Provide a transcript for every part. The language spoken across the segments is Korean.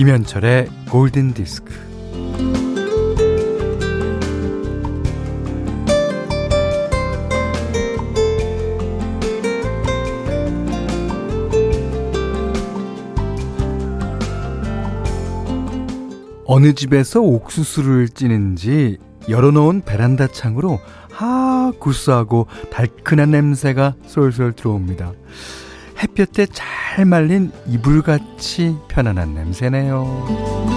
김현철의 골든 디스크. 어느 집에서 옥수수를 찌는지 열어놓은 베란다 창으로 하 구수하고 달큰한 냄새가 솔솔 들어옵니다. 햇볕에 잘 말린 이불같이 편안한 냄새네요.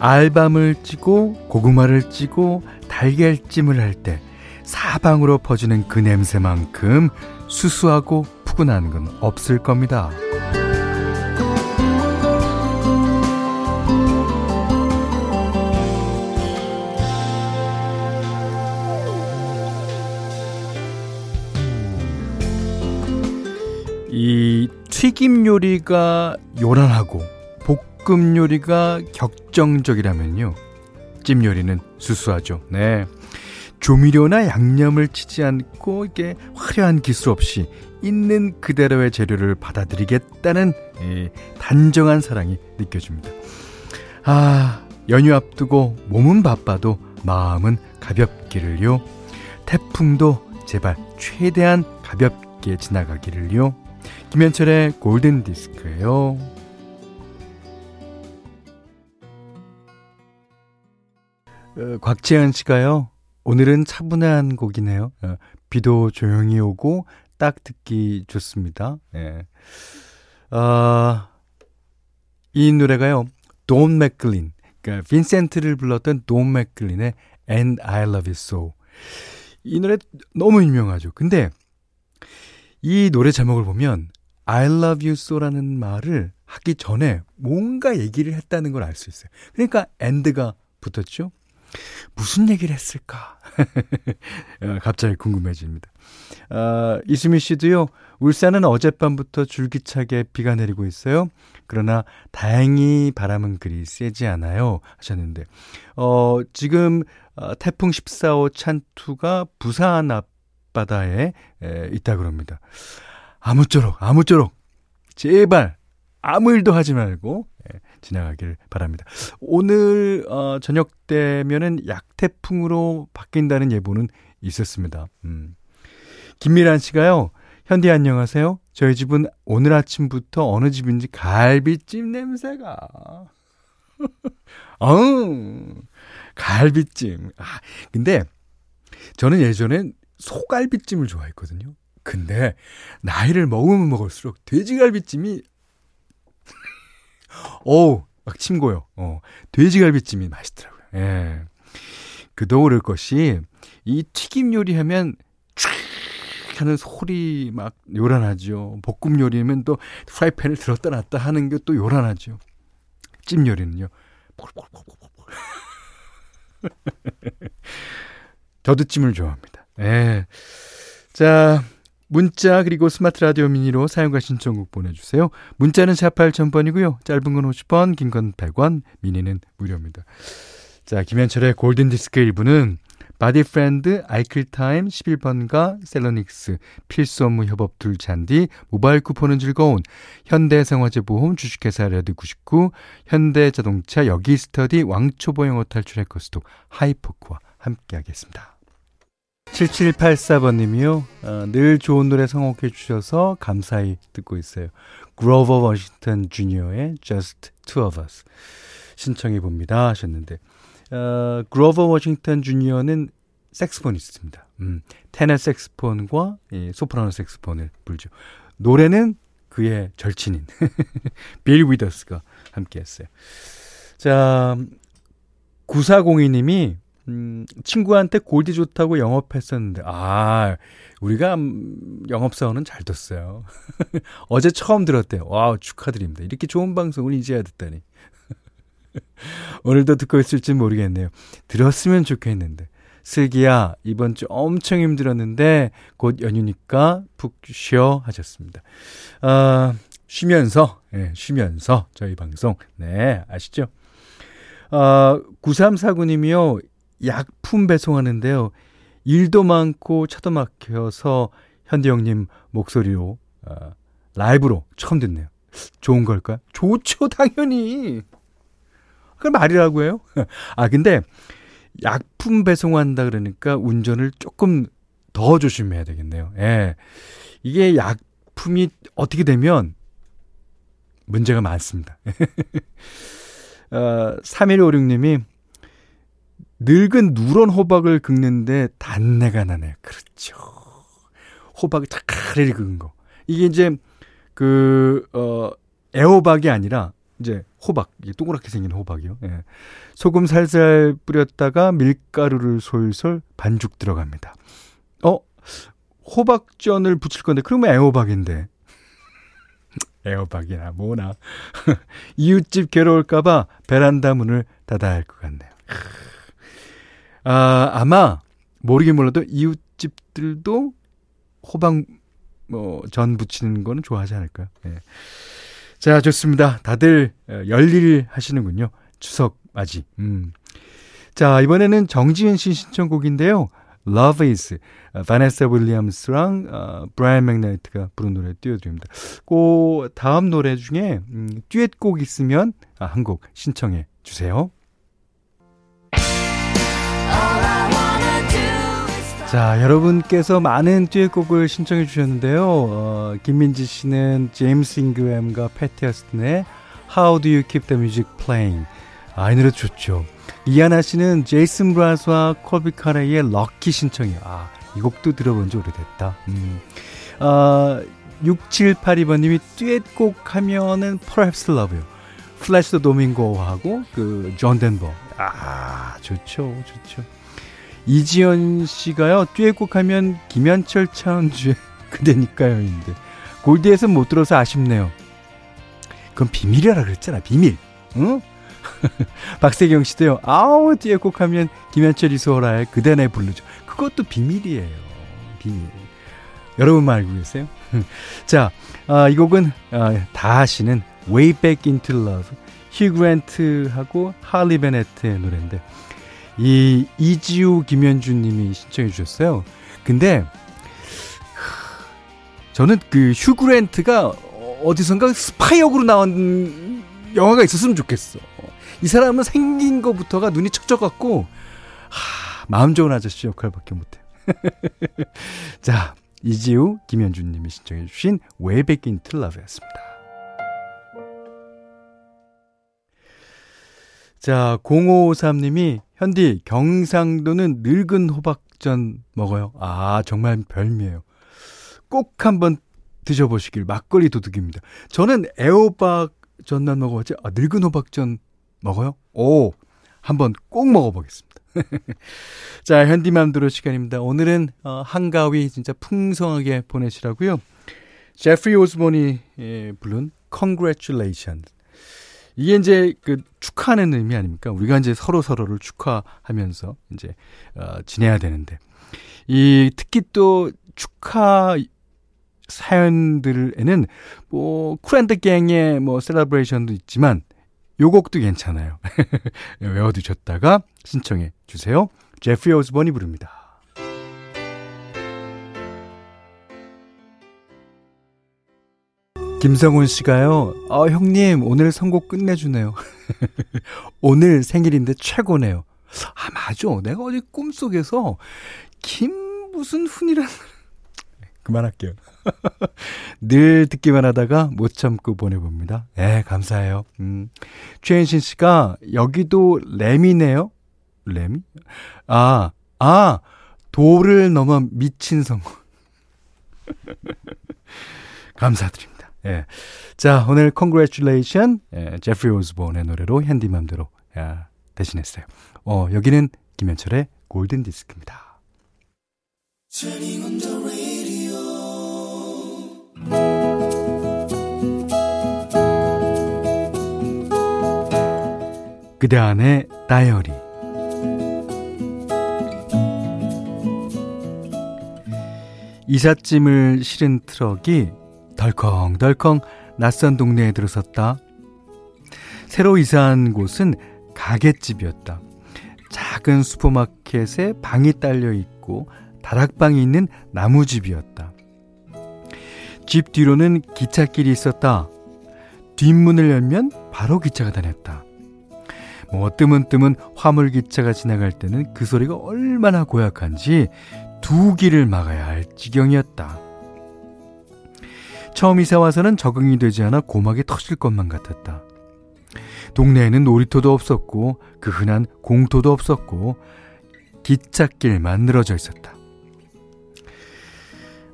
알밤을 찌고 고구마를 찌고 달걀찜을 할 때 사방으로 퍼지는 그 냄새만큼 수수하고 푸근한 건 없을 겁니다. 튀김 요리가 요란하고 볶음 요리가 격정적이라면요. 찜 요리는 수수하죠. 네. 조미료나 양념을 치지 않고 이게 화려한 기술 없이 있는 그대로의 재료를 받아들이겠다는 단정한 사랑이 느껴집니다. 아, 연휴 앞두고 몸은 바빠도 마음은 가볍기를요. 태풍도 제발 최대한 가볍게 지나가기를요. 김현철의 골든 디스크예요. 어, 곽재현 씨가요. 오늘은 차분한 곡이네요. 어, 비도 조용히 오고 딱 듣기 좋습니다. 예. 어, 이 노래가요. 돈 맥클린, 그러니까 빈센트를 불렀던 돈 맥클린의 And I Love You So. 이 노래 너무 유명하죠. 근데 이 노래 제목을 보면 I love you so라는 말을 하기 전에 뭔가 얘기를 했다는 걸 알 수 있어요. 그러니까 and가 붙었죠. 무슨 얘기를 했을까? 어, 갑자기 궁금해집니다. 아, 이수미 씨도요, 울산은 어젯밤부터 줄기차게 비가 내리고 있어요. 그러나 다행히 바람은 그리 세지 않아요. 하셨는데, 어, 지금 어, 태풍 14호 찬투가 부산 앞바다에 에, 있다 그럽니다. 아무쪼록, 아무쪼록, 제발, 아무 일도 하지 말고, 예, 지나가길 바랍니다. 오늘, 어, 저녁 되면은 약태풍으로 바뀐다는 예보는 있었습니다. 음. 김미란 씨가요, 현디 안녕하세요. 저희 집은 오늘 아침부터 어느 집인지 갈비찜 냄새가. 어우, 갈비찜. 아, 근데 저는 예전엔 소갈비찜을 좋아했거든요. 근데 나이를 먹으면 먹을수록 돼지갈비찜이 어우 막 침고요. 어 돼지갈비찜이 맛있더라고요. 예. 그도 그럴 것이 이 튀김 요리하면 촤 하는 소리 막 요란하죠. 볶음 요리면 또 프라이팬을 들었다 놨다 하는 게 또 요란하죠. 찜 요리는요. 저도 찜을 좋아합니다. 예. 자, 문자 그리고 스마트 라디오 미니로 사연과 신청곡 보내주세요. 문자는 4 8000번이고요. 짧은 건 50원, 긴 건 100원, 미니는 무료입니다. 자, 김현철의 골든디스크 1부는 바디프렌드, 아이클타임 11번가, 셀러닉스, 필수 업무 협업 둘 잔디, 모바일 쿠폰은 즐거운, 현대생활재보험 주식회사 레드99, 현대자동차 여기스터디, 왕초보 영어 탈출 해커스톡, 하이포크와 함께하겠습니다. 7784번님이요. 어, 늘 좋은 노래 성곡해 주셔서 감사히 듣고 있어요. 그로버 워싱턴 주니어의 Just Two of Us 신청해 봅니다 하셨는데 어, 그로버 워싱턴 주니어는 색스포니스트입니다. 음, 테너 색스폰과 예, 소프라노 색스폰을 불죠. 노래는 그의 절친인 빌 위더스가 함께 했어요. 자, 9402님이 음, 친구한테 골디 좋다고 영업했었는데, 아, 우리가 음, 영업사원은 잘 뒀어요. 어제 처음 들었대요. 와우, 축하드립니다. 이렇게 좋은 방송을 이제야 듣다니. 오늘도 듣고 있을지 모르겠네요. 들었으면 좋겠는데. 슬기야, 이번 주 엄청 힘들었는데, 곧 연휴니까 푹 쉬어 하셨습니다. 아, 쉬면서, 예, 쉬면서 저희 방송, 네, 아시죠? 아, 9349님이요. 약품 배송하는데요. 일도 많고 차도 막혀서 현대 형님 목소리로 어, 라이브로 처음 듣네요. 좋은 걸까요? 좋죠, 당연히. 그 말이라고 해요. 아, 근데 약품 배송한다 그러니까 운전을 조금 더 조심해야 되겠네요. 예. 이게 약품이 어떻게 되면 문제가 많습니다. 어, 3156님이 늙은 누런 호박을 긁는데 단내가 나네요. 그렇죠. 호박을 차카리 긁은 거. 이게 이제 그, 어, 애호박이 아니라 이제 호박, 이게 동그랗게 생긴 호박이요. 예. 소금 살살 뿌렸다가 밀가루를 솔솔 반죽 들어갑니다. 어? 호박전을 부칠 건데, 그러면 애호박인데. 애호박이나 뭐나. 이웃집 괴로울까봐 베란다 문을 닫아야 할 것 같네요. 아, 아마, 모르긴 몰라도 이웃집들도 호박, 뭐, 전 부치는 거는 좋아하지 않을까요? 예. 자, 좋습니다. 다들 어, 열일 하시는군요. 추석 맞이. 음. 자, 이번에는 정지은 씨 신청곡인데요. Love is 바네사 윌리엄스랑 어, 브라이언 맥나이트가 부른 노래 띄워드립니다. 그 다음 노래 중에 음, 듀엣곡 있으면 아, 한곡 신청해 주세요. 자, 여러분께서 많은 듀엣곡을 신청해 주셨는데요. 어, 김민지 씨는 제임스 잉그램과 패티 어스틴의 How Do You Keep the Music Playing. 아, 이 노래 좋죠. 이하나 씨는 제이슨 브라스와 콜비 카레의 럭키 신청이요. 아, 이 곡도 들어본 지 오래됐다. 음. 아, 6782번님이 듀엣곡 하면은 Perhaps Love요. 플라시도 도밍고하고 그 존 덴버. 아, 좋죠. 좋죠. 이지연 씨가요, 듀엣곡 하면 김현철 차은주의 그대니까요인데. 골드에서 못 들어서 아쉽네요. 그건 비밀이라 그랬잖아, 비밀. 응? 박세경 씨도요, 아우, 듀엣곡 하면 김현철 이소라의 그대네 부르죠. 그것도 비밀이에요. 비밀. 여러분만 알고 계세요? 자, 아, 이 곡은 아, 다 아시는 Way Back Into Love, 휴 그랜트하고 할리 베네트의 노래인데 이 이지우 김현준 님이 신청해 주셨어요. 근데 저는 그 휴그랜트가 어디선가 스파이 역으로 나온 영화가 있었으면 좋겠어. 이 사람은 생긴 것부터가 눈이 척척같고 하, 마음 좋은 아저씨 역할밖에 못해요. 자, 이지우 김현준 님이 신청해 주신 Way Back Into Love였습니다. 자, 0553님이 현디 경상도는 늙은 호박전 먹어요. 아, 정말 별미예요. 꼭 한번 드셔보시길 막걸리 도둑입니다. 저는 애호박 전만 먹어봤지 아, 늙은 호박전 먹어요? 오, 한번 꼭 먹어보겠습니다. 자, 현디맘대로 시간입니다. 오늘은 어, 한가위 진짜 풍성하게 보내시라고요. 제프리 오스본이 예, 부른 Congratulations 이게 이제 그 축하하는 의미 아닙니까? 우리가 이제 서로 서로를 축하하면서 이제 어, 지내야 되는데 이 특히 또 축하 사연들에는 뭐 Kool & The Gang의 뭐 Celebration도 있지만 요 곡도 괜찮아요. 외워두셨다가 신청해 주세요. 제프리 오스본이 부릅니다. 김성훈 씨가요, 어, 형님, 오늘 선곡 끝내주네요. 오늘 생일인데 최고네요. 아, 맞아. 내가 어제 꿈속에서 김 무슨 훈이란. 그만할게요. 늘 듣기만 하다가 못 참고 보내봅니다. 네, 감사해요. 음. 최현신 씨가 여기도 램이네요? 램이? 아, 아, 도를 넘어 미친 성공. 감사드립니다. 예. 자, 오늘 Congratulation, 예, 제프리 오즈본의 노래로 핸디맘대로 야, 대신했어요. 어, 여기는 김현철의 골든 디스크입니다. 그대 안의 다이어리 이삿짐을 실은 트럭이 덜컹덜컹 낯선 동네에 들어섰다. 새로 이사한 곳은 가게집이었다. 작은 슈퍼마켓에 방이 딸려 있고 다락방이 있는 나무집이었다. 집 뒤로는 기찻길이 있었다. 뒷문을 열면 바로 기차가 다녔다. 뭐 뜨문뜨문 화물기차가 지나갈 때는 그 소리가 얼마나 고약한지 두 길을 막아야 할 지경이었다. 처음 이사 와서는 적응이 되지 않아 고막이 터질 것만 같았다. 동네에는 놀이터도 없었고 그 흔한 공터도 없었고 기찻길만 늘어져 있었다.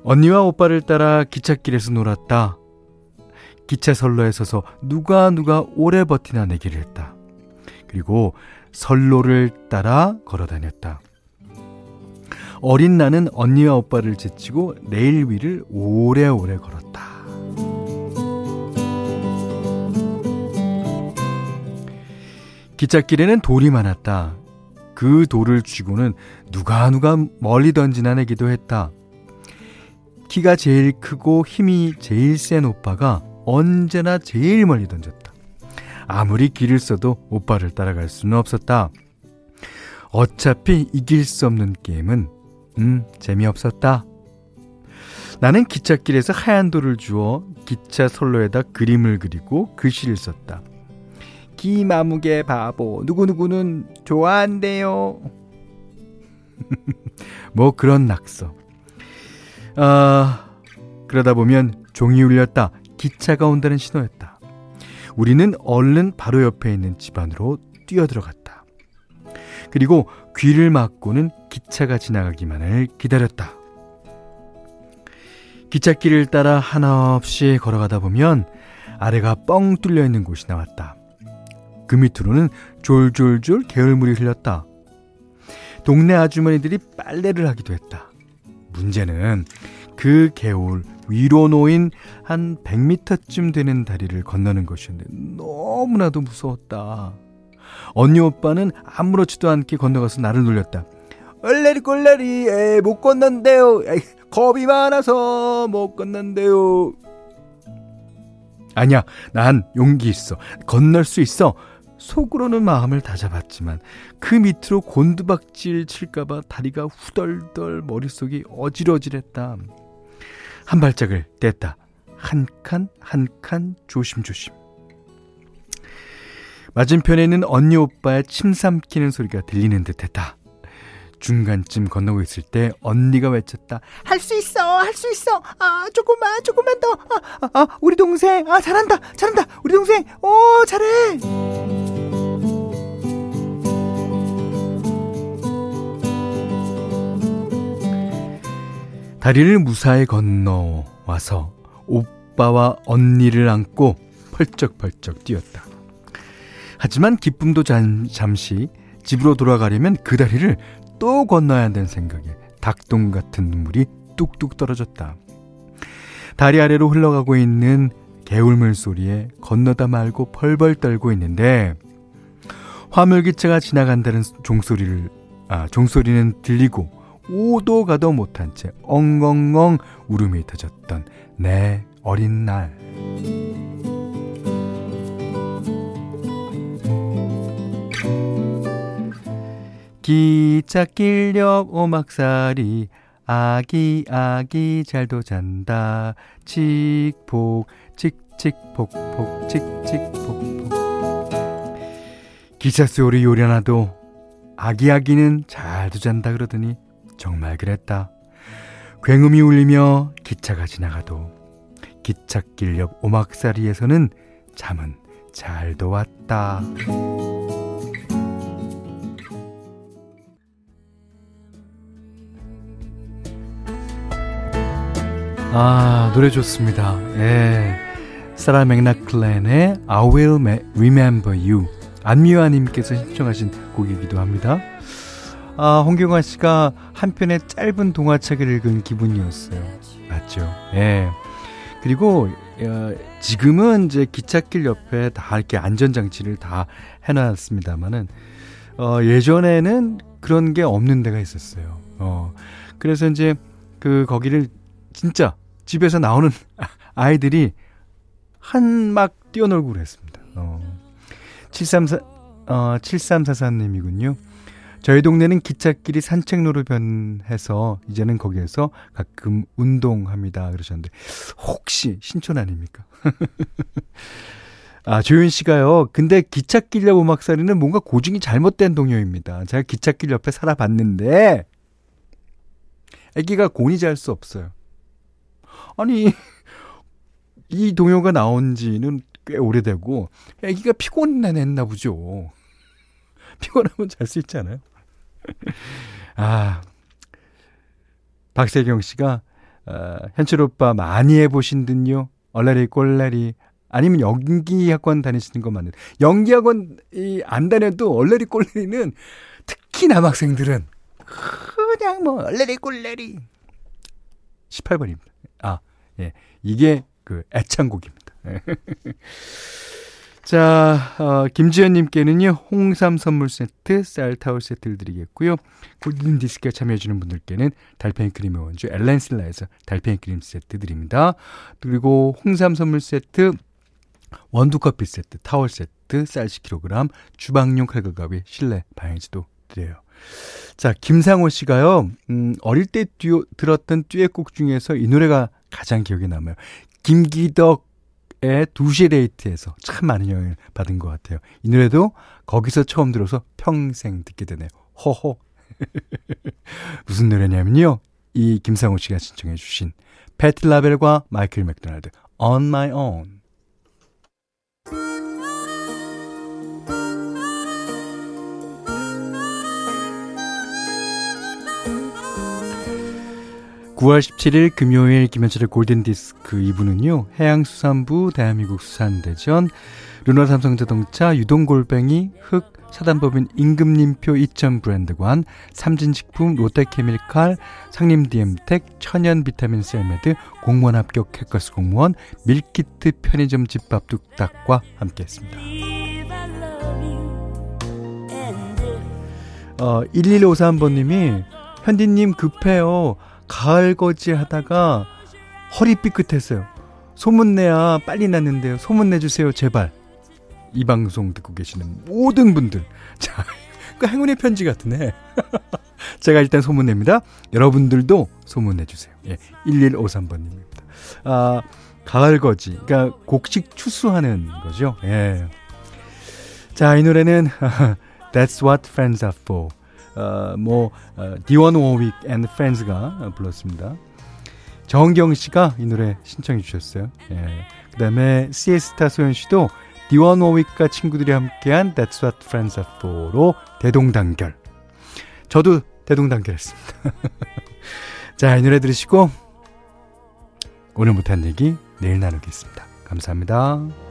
언니와 오빠를 따라 기찻길에서 놀았다. 기차 선로에 서서 누가 누가 오래 버티나 내기를 했다. 그리고 선로를 따라 걸어 다녔다. 어린 나는 언니와 오빠를 제치고 레일 위를 오래오래 걸었다. 기찻길에는 돌이 많았다. 그 돌을 쥐고는 누가 누가 멀리 던지나 내기도 했다. 키가 제일 크고 힘이 제일 센 오빠가 언제나 제일 멀리 던졌다. 아무리 길을 써도 오빠를 따라갈 수는 없었다. 어차피 이길 수 없는 게임은 음 재미없었다. 나는 기찻길에서 하얀 돌을 주워 기차 선로에다 그림을 그리고 글씨를 썼다. 기마무개 바보 누구누구는 좋아한대요. 뭐 그런 낙서. 아 그러다 보면 종이 울렸다. 기차가 온다는 신호였다. 우리는 얼른 바로 옆에 있는 집 안으로 뛰어들어갔다. 그리고 귀를 막고는 기차가 지나가기만을 기다렸다. 기찻길을 따라 하나 없이 걸어가다 보면 아래가 뻥 뚫려 있는 곳이 나왔다. 그 밑으로는 졸졸졸 개울물이 흘렀다. 동네 아주머니들이 빨래를 하기도 했다. 문제는 그 개울 위로 놓인 한 100m쯤 되는 다리를 건너는 것이었는데 너무나도 무서웠다. 언니 오빠는 아무렇지도 않게 건너가서 나를 놀렸다. 얼레리 꼴레리 에, 못 건넌대요. 에이, 겁이 많아서 못 건넌대요. 아니야, 난 용기 있어. 건널 수 있어. 속으로는 마음을 다잡았지만 그 밑으로 곤두박질 칠까봐 다리가 후덜덜 머릿속이 어질어질했다. 한 발짝을 뗐다. 한 칸, 한 칸, 조심조심. 맞은편에는 언니 오빠의 침 삼키는 소리가 들리는 듯 했다. 중간쯤 건너고 있을 때 언니가 외쳤다. 할 수 있어, 할 수 있어. 아, 조금만, 조금만 더. 아, 아, 아, 우리 동생. 아, 잘한다, 잘한다. 우리 동생. 오, 잘해. 다리를 무사히 건너와서 오빠와 언니를 안고 펄쩍펄쩍 뛰었다. 하지만 기쁨도 잠, 잠시 집으로 돌아가려면 그 다리를 또 건너야 한다는 생각에 닭똥 같은 눈물이 뚝뚝 떨어졌다. 다리 아래로 흘러가고 있는 개울물 소리에 건너다 말고 벌벌 떨고 있는데 화물기차가 지나간다는 종소리를 아 종소리는 들리고 오도 가도 못한 채 엉엉엉 울음이 터졌던 내 어린 날. 기찻길역 오막살이 아기 아기 잘도 잔다 칙폭 칙칙폭폭 칙칙폭폭 기차 소리 요려나도 아기 아기는 잘도 잔다 그러더니 정말 그랬다. 굉음이 울리며 기차가 지나가도 기찻길 옆 오막살이에서는 잠은 잘도 왔다. 아, 노래 좋습니다. 예. 사라 맥락클랜의 I Will Remember You. 안미화님께서 신청하신 곡이기도 합니다. 아, 홍경화 씨가 한 편의 짧은 동화책을 읽은 기분이었어요. 맞죠? 예. 그리고 어, 지금은 이제 기찻길 옆에 다 이렇게 안전장치를 다 해놨습니다만은 어, 예전에는 그런 게 없는 데가 있었어요. 어, 그래서 이제 그 거기를 진짜 집에서 나오는 아이들이 한막 뛰어놀고 그랬습니다. 어, 734, 어, 7344님이군요. 저희 동네는 기찻길이 산책로로 변해서 이제는 거기에서 가끔 운동합니다. 그러셨는데 혹시 신촌 아닙니까? 아, 조윤 씨가요. 근데 기찻길 옆 음악살이는 뭔가 고증이 잘못된 동요입니다. 제가 기찻길 옆에 살아봤는데 아기가 곤이 잘 수 없어요. 아니 이 동요가 나온 지는 꽤 오래되고 아기가 피곤했나 보죠. 피곤하면 잘 수 있잖아요. 아, 박세경 씨가 어, 현철 오빠 많이 해보신 듯요. 얼라리 꼴라리 아니면 연기학원 다니시는 것 맞는 연기학원 안 다녀도 얼레리 꼴레리는 특히 남학생들은 그냥 뭐 얼레리 꼴레리 18번입니다. 아, 예. 이게 그 애창곡입니다. 자, 어, 김지현님께는요, 홍삼 선물 세트, 쌀 타월 세트를 드리겠고요. 골든 디스크에 참여해주는 분들께는 달팽이 크림의 원주 엘렌실라에서 달팽이 크림 세트 드립니다. 그리고 홍삼 선물 세트, 원두 커피 세트, 타월 세트, 쌀 10kg, 주방용 칼과 가위, 실내 방향제도 드려요. 자, 김상호 씨가요, 음, 어릴 때 듀오, 들었던 듀엣곡 중에서 이 노래가 가장 기억에 남아요. 김기덕 의 2시 데이트에서 참 많은 영향을 받은 것 같아요. 이 노래도 거기서 처음 들어서 평생 듣게 되네요. 호호. 무슨 노래냐면요. 이 김상호 씨가 신청해 주신 패티 라벨과 마이클 맥도날드 On My Own 9월 17일 금요일 김현철의 골든디스크 2부는요. 해양수산부, 대한민국 수산대전, 르노 삼성자동차, 유동골뱅이, 흑, 사단법인 임금님표 이천 브랜드관, 삼진식품, 롯데케밀칼, 상림디엠텍, 천연 비타민 셀메드, 공무원 합격 해커스 공무원, 밀키트 편의점 집밥 뚝딱과 함께했습니다. 어, 1153번님이 현디님 급해요. 가을 거지 하다가 허리 삐끗했어요. 소문내야 빨리 났는데요. 소문내주세요, 제발. 이 방송 듣고 계시는 모든 분들. 자, 그 행운의 편지 같으네. 제가 일단 소문냅니다. 여러분들도 소문내주세요. 예, 1153번님입니다. 아, 가을 거지. 그러니까 곡식 추수하는 거죠. 예. 자, 이 노래는 That's What Friends Are For. 어, 뭐 어, 디온 워윅 and Friends가 불렀습니다. 정경 씨가 이 노래 신청해 주셨어요. 예. 그다음에 시에스타 소연 씨도 디온 워윅과 친구들이 함께한 That's What Friends Are For로 대동단결. 저도 대동단결했습니다. 자, 이 노래 들으시고 오늘 못한 얘기 내일 나누겠습니다. 감사합니다.